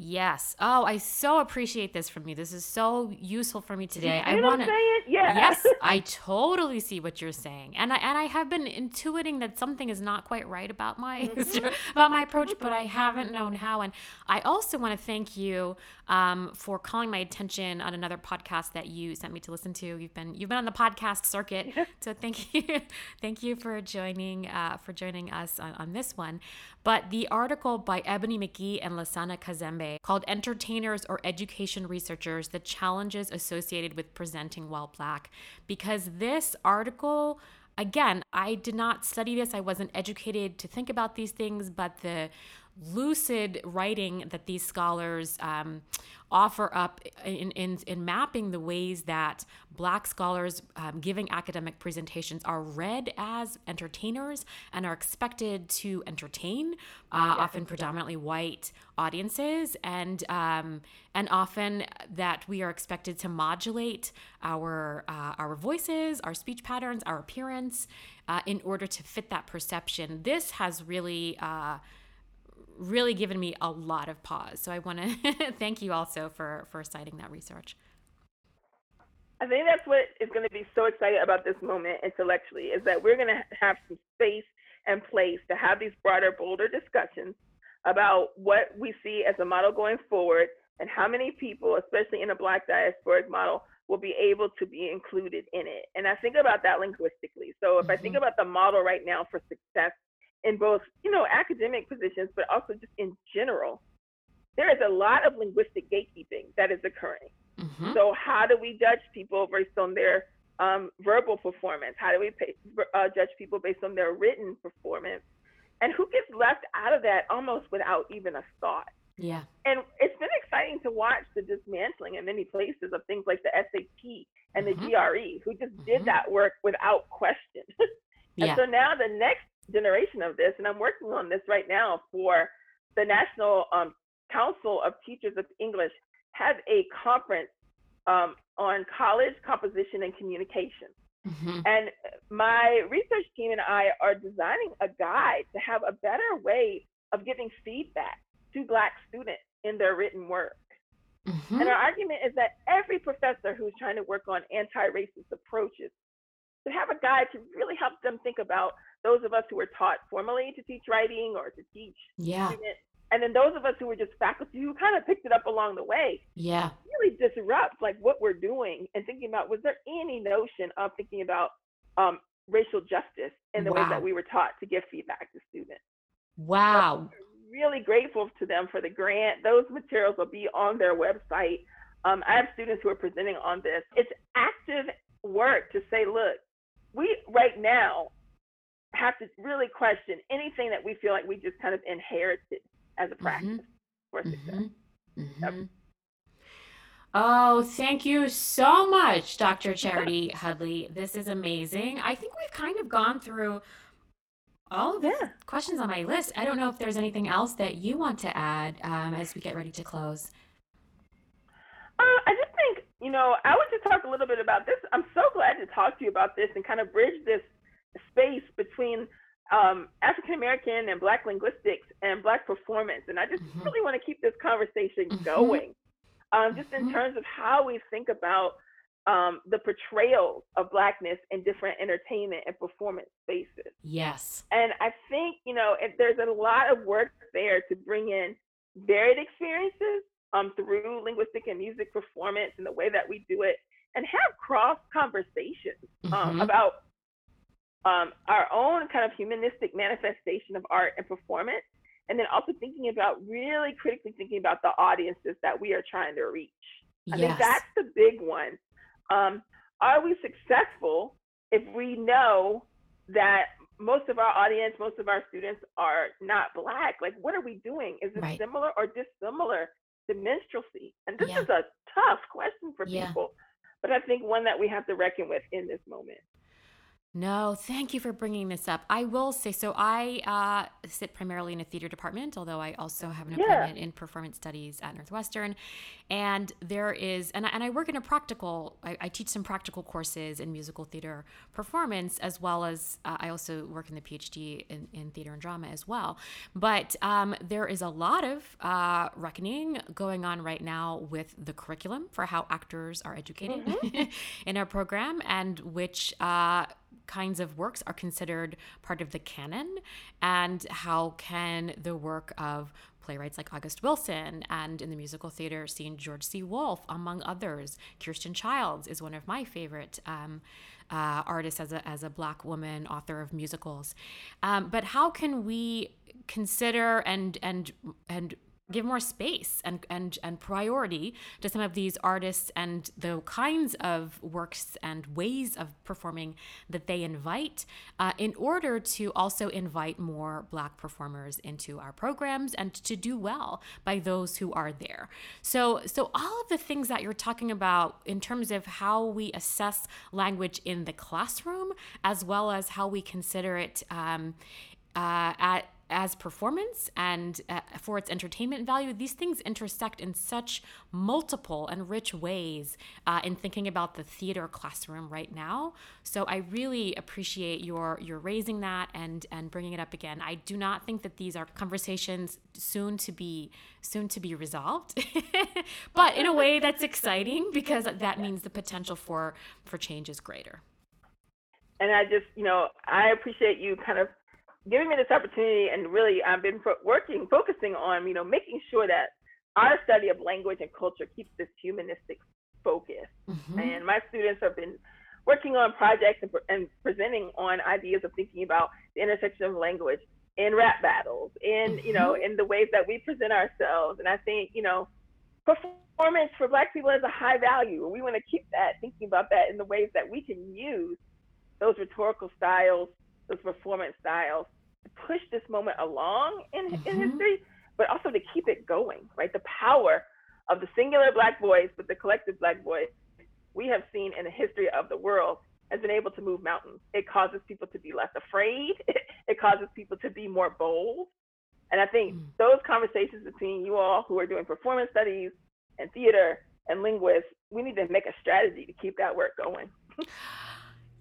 Yes. Oh, I so appreciate this from you. This is so useful for me today. You I want to. Yeah. Yes, (laughs) I totally see what you're saying, and I and I have been intuiting that something is not quite right about my (laughs) mm-hmm. about my approach, but I haven't known how. And I also want to thank you um, for calling my attention on another podcast that you sent me to listen to. You've been you've been on the podcast circuit, (laughs) so thank you, (laughs) thank you for joining uh, for joining us on, on this one. But the article by Ebony McGee and Lasana Kazembe called Entertainers or Education Researchers The Challenges Associated with Presenting While Black, because this article again, I did not study this. I wasn't educated to think about these things, but the lucid writing that these scholars um, offer up in, in, in, mapping the ways that Black scholars um, giving academic presentations are read as entertainers and are expected to entertain, uh, often predominantly white audiences, and um, and often that we are expected to modulate our uh, our voices, our speech patterns, our appearance uh, in order to fit that perception. This has really uh, really given me a lot of pause. So I want to (laughs) thank you also for for citing that research. I think that's what is going to be so exciting about this moment intellectually is that we're going to have some space and place to have these broader, bolder discussions about what we see as a model going forward and how many people, especially in a Black diasporic model, will be able to be included in it. And I think about that linguistically. So if mm-hmm. I think mm-hmm. about the model right now for success in both, you know, academic positions, but also just in general, there is a lot of linguistic gatekeeping that is occurring. Mm-hmm. So how do we judge people based on their um, verbal performance? How do we pay, uh, judge people based on their written performance? And who gets left out of that almost without even a thought? Yeah. And it's been exciting to watch the dismantling in many places of things like the SAT and the mm-hmm. GRE, who just mm-hmm. did that work without question. (laughs) and yeah. so now the next generation of this, and I'm working on this right now for the National um, Council of Teachers of English has a conference um, on college composition and communication. Mm-hmm. And my research team and I are designing a guide to have a better way of giving feedback to Black students in their written work. Mm-hmm. And our argument is that every professor who's trying to work on anti racist approaches should have a guide to really help them think about those of us who were taught formally to teach writing or to teach yeah. students and then those of us who were just faculty who kind of picked it up along the way yeah. really disrupt like what we're doing and thinking about was there any notion of thinking about um, racial justice in the wow. way that we were taught to give feedback to students? Wow. so really grateful to them for the grant. Those materials will be on their website. Um, i have students who are presenting on this. It's active work to say look we right now have to really question anything that we feel like we just kind of inherited as a mm-hmm. practice mm-hmm. for success. Mm-hmm. Yep. Oh, thank you so much, Dr. Charity Hudley. This is amazing. I think we've kind of gone through all of the yeah. questions on my list. I don't know if there's anything else that you want to add um, as we get ready to close. Uh, I just think, you know, I want to talk a little bit about this. I'm so glad to talk to you about this and kind of bridge this space between um, African American and Black linguistics and Black performance. And I just mm-hmm. really want to keep this conversation mm-hmm. going, um, just in mm-hmm. terms of how we think about um, the portrayal of Blackness in different entertainment and performance spaces. Yes. And I think, you know, there's a lot of work there to bring in varied experiences um, through linguistic and music performance and the way that we do it and have cross conversations um, mm-hmm. about um, our own kind of humanistic manifestation of art and performance, and then also thinking about really critically thinking about the audiences that we are trying to reach. Yes. I think that's the big one. Um, are we successful if we know that most of our audience, most of our students are not black? Like, what are we doing? Is it right. similar or dissimilar to minstrelsy? And this yeah. is a tough question for yeah. people, but I think one that we have to reckon with in this moment. No, thank you for bringing this up. I will say so. I uh, sit primarily in a theater department, although I also have an yeah. appointment in performance studies at Northwestern. And there is, and I, and I work in a practical. I, I teach some practical courses in musical theater performance, as well as uh, I also work in the PhD in, in theater and drama as well. But um, there is a lot of uh, reckoning going on right now with the curriculum for how actors are educated mm-hmm. (laughs) in our program, and which uh, kinds of works are considered part of the canon and how can the work of playwrights like August Wilson and in the musical theater scene George C. Wolfe, among others. Kirsten Childs is one of my favorite um, uh, artists as a, as a black woman author of musicals. Um, but how can we consider and and and give more space and, and, and priority to some of these artists and the kinds of works and ways of performing that they invite uh, in order to also invite more Black performers into our programs and to do well by those who are there. So, so all of the things that you're talking about in terms of how we assess language in the classroom, as well as how we consider it um, uh, at as performance and uh, for its entertainment value, these things intersect in such multiple and rich ways uh, in thinking about the theater classroom right now. So I really appreciate your your raising that and and bringing it up again. I do not think that these are conversations soon to be soon to be resolved, (laughs) but in a way that's exciting because that means the potential for for change is greater. And I just, you know, I appreciate you kind of giving me this opportunity and really I've been working, focusing on, you know, making sure that our study of language and culture keeps this humanistic focus. Mm-hmm. And my students have been working on projects and, and, presenting on ideas of thinking about the intersection of language in rap battles, in, mm-hmm. you know, mm-hmm. in the ways that we present ourselves. And I think, you know, performance for Black people is a high value. We want to keep that, thinking about that in the ways that we can use those rhetorical styles, those performance styles push this moment along in, mm-hmm. in history, but also to keep it going, right? The power of the singular Black voice, but the collective Black voice we have seen in the history of the world has been able to move mountains. It causes people to be less afraid, (laughs) it causes people to be more bold. And I think mm. those conversations between you all who are doing performance studies and theater and linguists, we need to make a strategy to keep that work going. (laughs)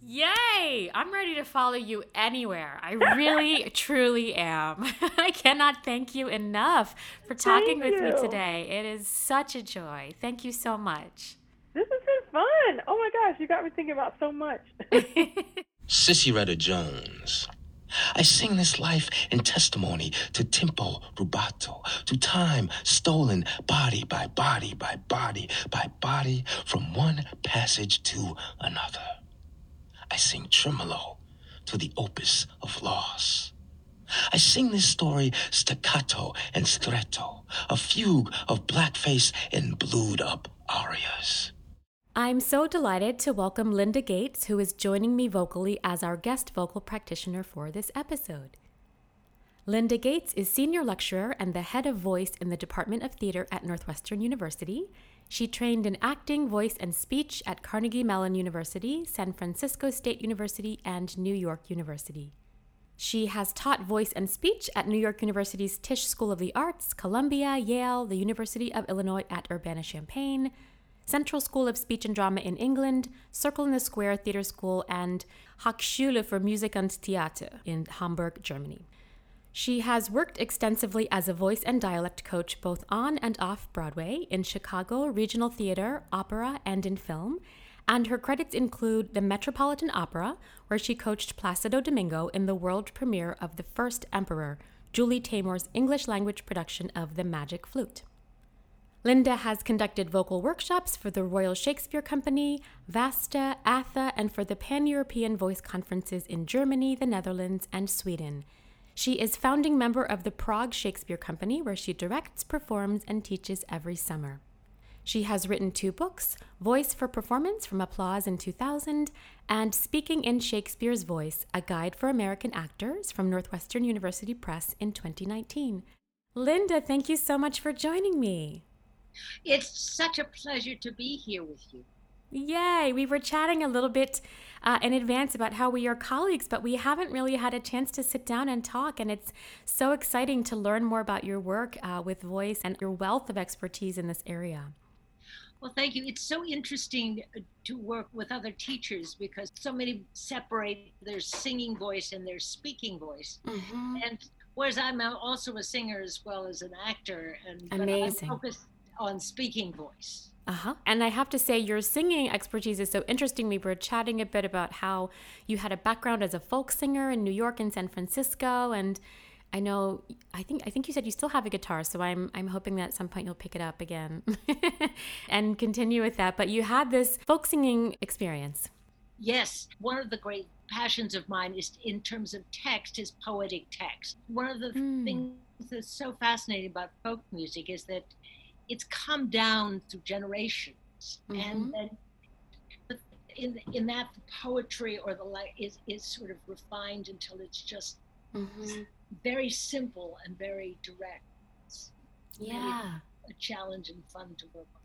Yay! I'm ready to follow you anywhere. I really, (laughs) truly am. (laughs) I cannot thank you enough for talking thank with you. me today. It is such a joy. Thank you so much. This has been fun. Oh my gosh, you got me thinking about so much. (laughs) Sissieretta Jones, I sing this life in testimony to tempo rubato, to time stolen body by body by body by body from one passage to another. I sing tremolo to the opus of loss. I sing this story staccato and stretto, a fugue of blackface and blued up arias. I'm so delighted to welcome Linda Gates, who is joining me vocally as our guest vocal practitioner for this episode. Linda Gates is senior lecturer and the head of voice in the Department of Theater at Northwestern University. She trained in acting, voice, and speech at Carnegie Mellon University, San Francisco State University, and New York University. She has taught voice and speech at New York University's Tisch School of the Arts, Columbia, Yale, the University of Illinois at Urbana Champaign, Central School of Speech and Drama in England, Circle in the Square Theater School, and Hochschule für Musik und Theater in Hamburg, Germany. She has worked extensively as a voice and dialect coach both on and off Broadway, in Chicago, regional theater, opera, and in film. And her credits include the Metropolitan Opera, where she coached Placido Domingo in the world premiere of The First Emperor, Julie Taymor's English language production of The Magic Flute. Linda has conducted vocal workshops for the Royal Shakespeare Company, VASTA, ATHA, and for the Pan European Voice Conferences in Germany, the Netherlands, and Sweden. She is founding member of the Prague Shakespeare Company, where she directs, performs, and teaches every summer. She has written two books Voice for Performance from Applause in 2000 and Speaking in Shakespeare's Voice A Guide for American Actors from Northwestern University Press in 2019. Linda, thank you so much for joining me. It's such a pleasure to be here with you. Yay! We were chatting a little bit uh, in advance about how we are colleagues, but we haven't really had a chance to sit down and talk. And it's so exciting to learn more about your work uh, with voice and your wealth of expertise in this area. Well, thank you. It's so interesting uh, to work with other teachers because so many separate their singing voice and their speaking voice. Mm-hmm. And whereas I'm also a singer as well as an actor, and amazing. I'm focused on speaking voice. Uh huh. And I have to say, your singing expertise is so interesting. We were chatting a bit about how you had a background as a folk singer in New York and San Francisco, and I know I think I think you said you still have a guitar, so I'm I'm hoping that at some point you'll pick it up again (laughs) and continue with that. But you had this folk singing experience. Yes, one of the great passions of mine is in terms of text is poetic text. One of the mm. things that's so fascinating about folk music is that it's come down through generations, mm-hmm. and then in in that the poetry or the light is is sort of refined until it's just mm-hmm. very simple and very direct. It's yeah, a challenge and fun to work on.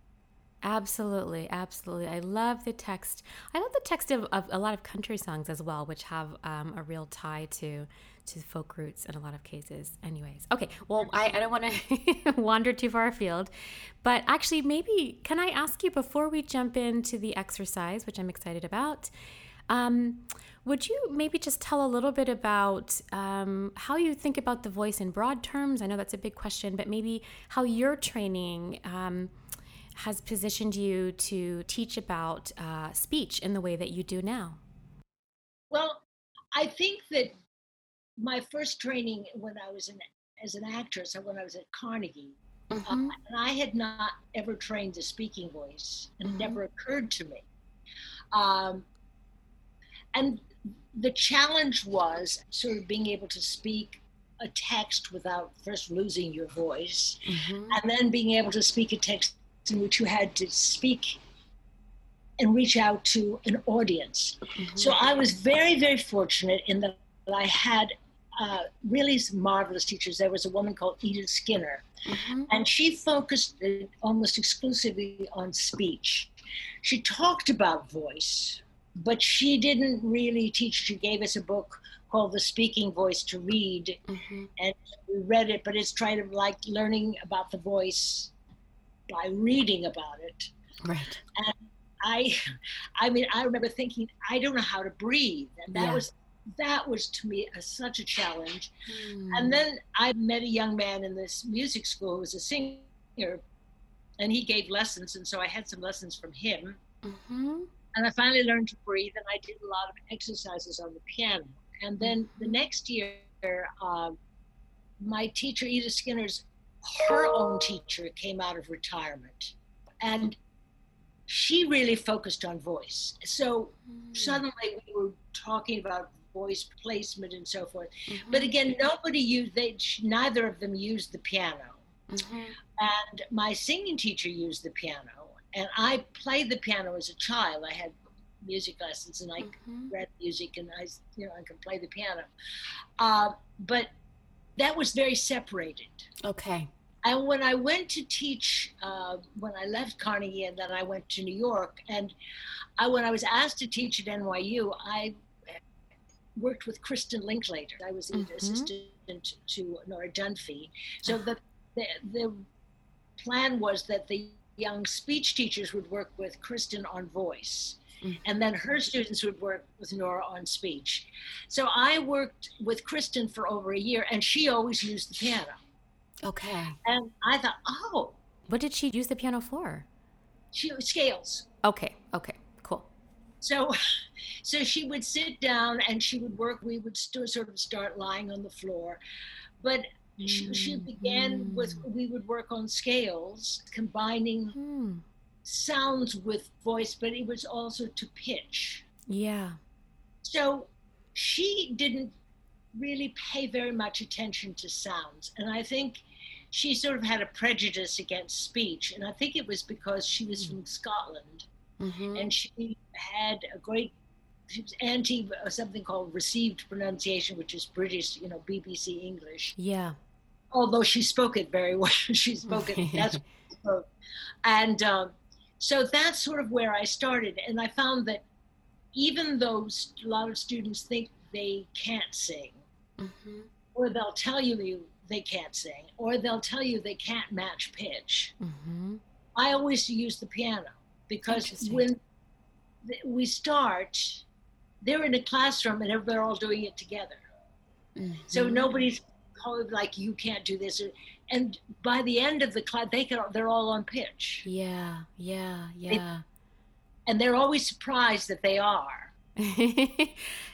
Absolutely, absolutely. I love the text. I love the text of, of a lot of country songs as well, which have um, a real tie to to folk roots in a lot of cases. Anyways, okay. Well, I, I don't want to (laughs) wander too far afield, but actually, maybe can I ask you before we jump into the exercise, which I'm excited about? Um, would you maybe just tell a little bit about um, how you think about the voice in broad terms? I know that's a big question, but maybe how your training um, has positioned you to teach about uh, speech in the way that you do now? Well, I think that my first training when I was an, as an actress, when I was at Carnegie, uh, mm-hmm. uh, and I had not ever trained the speaking voice, and mm-hmm. it never occurred to me. Um, and the challenge was sort of being able to speak a text without first losing your voice, mm-hmm. and then being able to speak a text in which you had to speak and reach out to an audience. Mm-hmm. So I was very, very fortunate in that I had uh, really marvelous teachers. There was a woman called Edith Skinner, mm-hmm. and she focused almost exclusively on speech. She talked about voice, but she didn't really teach. She gave us a book called The Speaking Voice to read, mm-hmm. and we read it, but it's kind of like learning about the voice by reading about it. Right. And I, (laughs) I mean, I remember thinking, I don't know how to breathe, and that yeah. was that was to me a, such a challenge. Mm. And then I met a young man in this music school who was a singer, and he gave lessons, and so I had some lessons from him. Mm-hmm. And I finally learned to breathe, and I did a lot of exercises on the piano. And then the next year, uh, my teacher, Edith Skinner's, her own teacher came out of retirement. And she really focused on voice. So mm. suddenly we were talking about voice placement and so forth. Mm-hmm. But again, nobody used, they, neither of them used the piano. Mm-hmm. And my singing teacher used the piano. And I played the piano as a child. I had music lessons and I mm-hmm. read music and I, you know, I could play the piano. Uh, but that was very separated. Okay. And when I went to teach, uh, when I left Carnegie and then I went to New York, and I, when I was asked to teach at NYU, I worked with Kristin Linklater. I was mm-hmm. assistant to Nora Dunfee. So the, the, the plan was that the young speech teachers would work with Kristin on voice. Mm-hmm. And then her students would work with Nora on speech. So I worked with Kristin for over a year, and she always used the piano. Okay. And I thought, oh. What did she use the piano for? She scales. Okay. Okay. So, so she would sit down and she would work. We would st- sort of start lying on the floor, but she, she began mm. with we would work on scales, combining mm. sounds with voice, but it was also to pitch. Yeah. So she didn't really pay very much attention to sounds, and I think she sort of had a prejudice against speech, and I think it was because she was from Scotland, mm-hmm. and she had a great she was anti uh, something called received pronunciation, which is British, you know, BBC English. Yeah. Although she spoke it very (laughs) well, she spoke it. That's spoke. and um, so that's sort of where I started, and I found that even though a lot of students think they can't sing, mm-hmm. or they'll tell you they can't sing, or they'll tell you they can't match pitch. Mm-hmm. I always use the piano because when we start, they're in a classroom and they're all doing it together. Mm-hmm. So nobody's like you can't do this. And by the end of the class, they can, they're all on pitch. Yeah, yeah, yeah. and they're always surprised that they are. (laughs)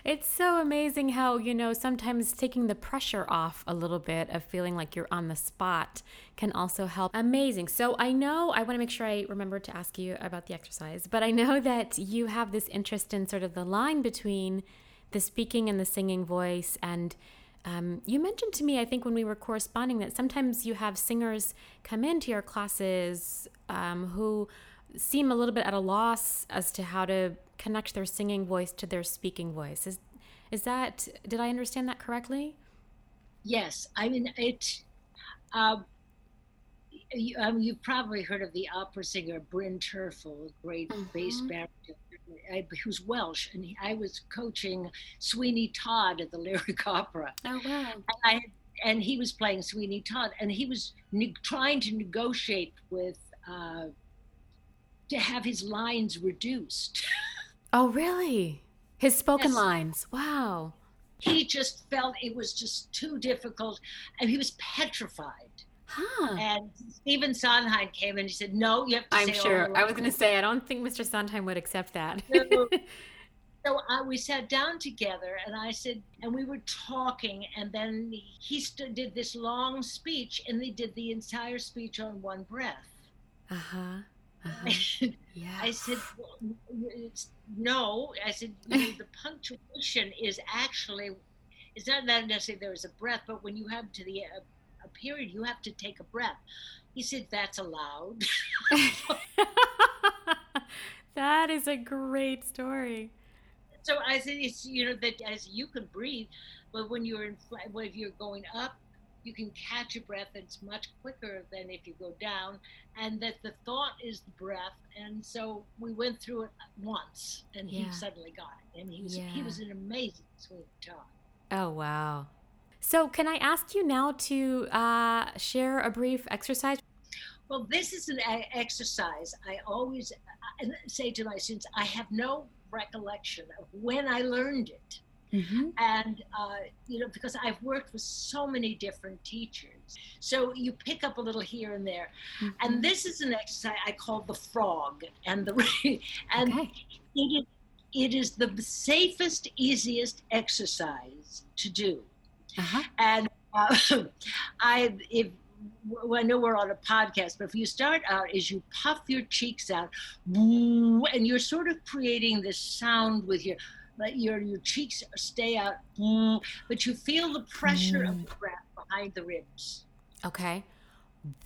it's so amazing how, you know, sometimes taking the pressure off a little bit of feeling like you're on the spot can also help. Amazing. So I know I want to make sure I remember to ask you about the exercise, but I know that you have this interest in sort of the line between the speaking and the singing voice. And um, you mentioned to me, I think, when we were corresponding, that sometimes you have singers come into your classes um, who seem a little bit at a loss as to how to connect their singing voice to their speaking voice. Is is that did I understand that correctly? Yes, I mean it. You, um, you've probably heard of the opera singer Bryn Terfel, a great mm-hmm. bass baritone, who's Welsh, and he, I was coaching Sweeney Todd at the (laughs) Lyric Opera. Oh wow! And, I, and he was playing Sweeney Todd, and he was ne- trying to negotiate with uh, to have his lines reduced. (laughs) Oh, really? His spoken yes. lines. Wow. He just felt it was just too difficult and he was petrified. Huh. And Stephen Sondheim came and he said, No, you have to I'm sure. I was going to say, I don't think Mr. Sondheim would accept that. (laughs) so, so I, we sat down together and I said, and we were talking, and then he st- did this long speech, and they did the entire speech on one breath. Uh huh. Uh-huh. (laughs) yeah. I said, well, no. I said, you know, the punctuation is actually, it's not necessarily there is a breath, but when you have to the uh, a period, you have to take a breath. He said, that's allowed. (laughs) that is a great story. So I said, it's, you know, that as you can breathe, but when you're in, when you're going up, you can catch a breath it's much quicker than if you go down and that the thought is the breath and so we went through it once and yeah. he suddenly got it and he was yeah. he was an amazing Sweeney Todd oh wow so can i ask you now to uh, share a brief exercise well this is an exercise i always uh, say to my students i have no recollection of when i learned it Mm-hmm. And, uh, you know, because I've worked with so many different teachers. So you pick up a little here and there. Mm-hmm. And this is an exercise I call the frog. And the (laughs) and okay. it, it is the safest, easiest exercise to do. Uh-huh. And uh, (laughs) I, if well, I know we're on a podcast, but if you start out as you puff your cheeks out, and you're sort of creating this sound with your, let your your cheeks stay out, but you feel the pressure of the breath behind the ribs. Okay.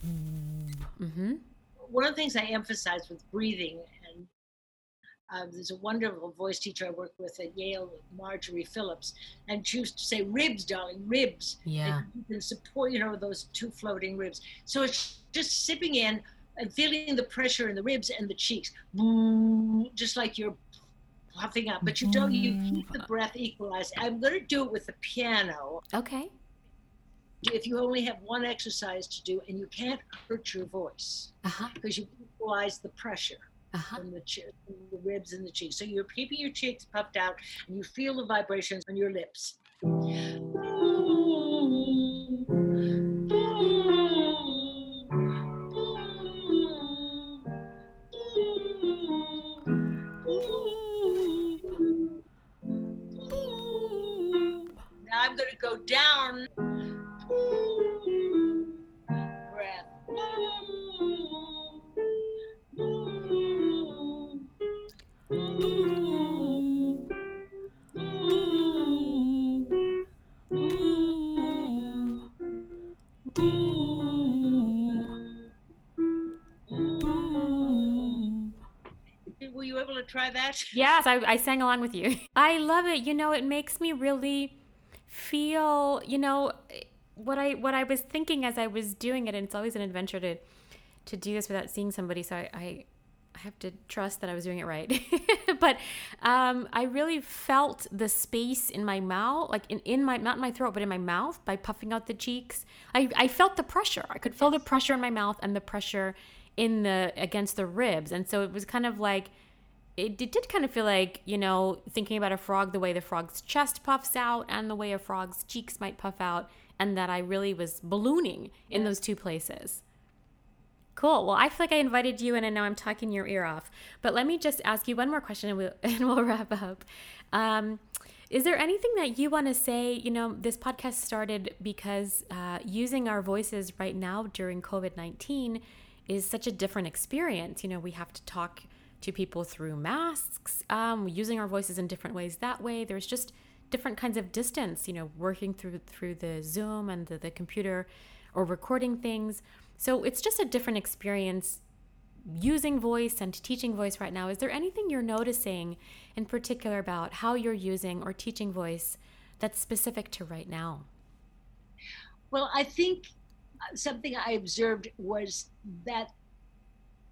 Mm-hmm. One of the things I emphasize with breathing, and uh, there's a wonderful voice teacher I work with at Yale, Marjorie Phillips, and she used to say, "Ribs, darling, ribs." Yeah. And you can support, you know, those two floating ribs. So it's just sipping in and feeling the pressure in the ribs and the cheeks, just like you're puffing up. But you don't. You keep the breath equalized. I'm going to do it with the piano. Okay. If you only have one exercise to do and you can't hurt your voice Uh-huh. because you equalize the pressure Uh-huh. from the, che- from the ribs and the cheeks. So you're keeping your cheeks puffed out and you feel the vibrations on your lips. Down. Breath. Were you able to try that? Yes, I, I sang along with you. (laughs) I love it. You know, it makes me really feel, you know, what I what I was thinking as I was doing it, and it's always an adventure to to do this without seeing somebody. So I I, I have to trust that I was doing it right. (laughs) but um, I really felt the space in my mouth, like in, in my not in my throat, but in my mouth by puffing out the cheeks. I, I felt the pressure. I could feel the pressure in my mouth and the pressure in the against the ribs, and so it was kind of like it, it did kind of feel like you know thinking about a frog the way the frog's chest puffs out and the way a frog's cheeks might puff out and that i really was ballooning in those two places. Cool. Well i feel like i invited you in and now i'm talking your ear off. But let me just ask you one more question and we'll, (laughs) and we'll wrap up. Um, is there anything that you want to say you know this podcast started because uh, using our voices right now during covid-19 is such a different experience. You know we have to talk to people through masks, um, using our voices in different ways that way. There's just different kinds of distance, you know, working through through the Zoom and the, the computer or recording things. So it's just a different experience using voice and teaching voice right now. Is there anything you're noticing in particular about how you're using or teaching voice that's specific to right now? Well, I think uh, something I observed was that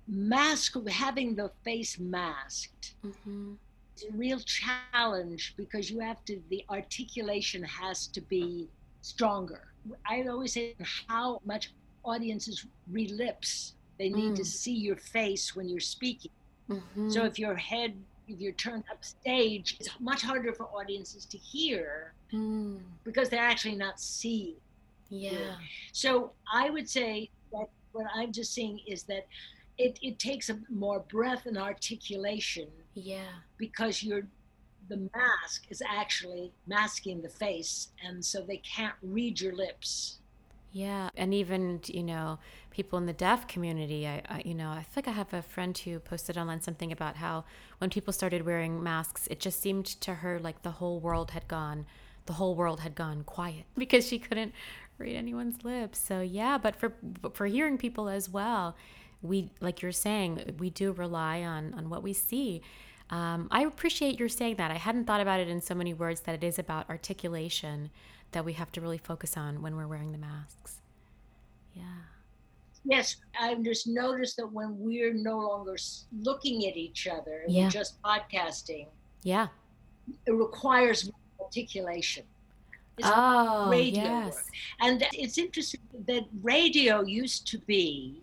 mask, having the face masked, Mm-hmm. is a real challenge because you have to, the articulation has to be stronger. I always say how much audiences read lips. They need to Mm. see your face when you're speaking. Mm-hmm. So if your head, if you're turned up stage, it's much harder for audiences to hear Mm. because they're actually not seeing. yeah. So I would say that what I'm just seeing is that it, it takes a more breath and articulation Yeah. because you're the mask is actually masking the face and so they can't read your lips. Yeah, and even you know people in the deaf community. I, I you know I think I have a friend who posted online something about how when people started wearing masks, it just seemed to her like the whole world had gone, the whole world had gone quiet (laughs) because she couldn't read anyone's lips. So yeah, but for for hearing people as well, we like you're saying we do rely on on what we see. Um, I appreciate your saying that. I hadn't thought about it in so many words that it is about articulation that we have to really focus on when we're wearing the masks. Yeah. Yes, I've just noticed that when we're no longer looking at each other and Yeah. we're just podcasting, Yeah. it requires more articulation. It's Oh, radio yes. work. And it's interesting that radio used to be,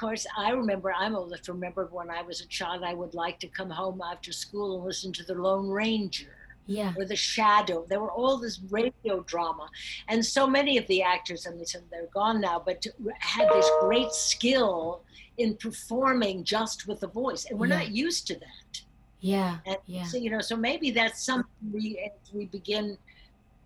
course, I remember, I'm old enough to remember when I was a child, I would like to come home after school and listen to the Lone Ranger Yeah. or the Shadow. There were all this radio drama. And so many of the actors, mean, they're gone now, but had this great skill in performing just with the voice. And we're Yeah. not used to that. Yeah. And yeah. so, you know, so maybe that's something we, as we begin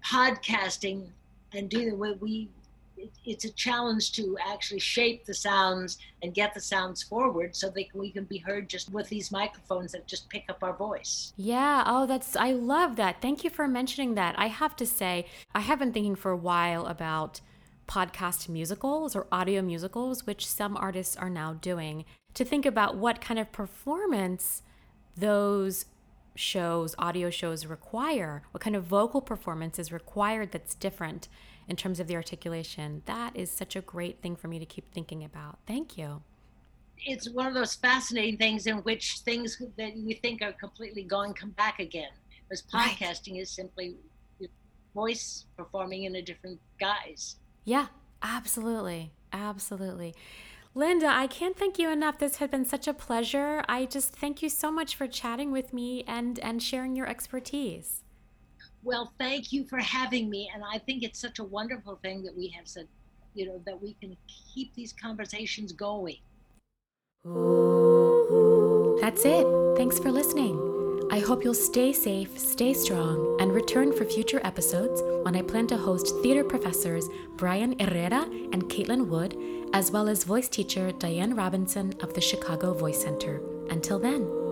podcasting and do the way we, it, it's a challenge to actually shape the sounds and get the sounds forward so that we can be heard just with these microphones that just pick up our voice. Yeah. Oh, that's, I love that. Thank you for mentioning that. I have to say, I have been thinking for a while about podcast musicals or audio musicals, which some artists are now doing, to think about what kind of performance those shows, audio shows require, what kind of vocal performance is required that's different in terms of the articulation. That is such a great thing for me to keep thinking about. Thank you. It's one of those fascinating things in which things that we think are completely gone come back again. Because podcasting right. is simply voice performing in a different guise. Yeah, absolutely. Absolutely. Linda, I can't thank you enough. This has been such a pleasure. I just thank you so much for chatting with me and, and sharing your expertise. Well, thank you for having me. And I think it's such a wonderful thing that we have said, you know, that we can keep these conversations going. That's it. Thanks for listening. I hope you'll stay safe, stay strong, and return for future episodes when I plan to host theater professors Brian Herrera and Caitlin Wood, as well as voice teacher Diane Robinson of the Chicago Voice Center. Until then.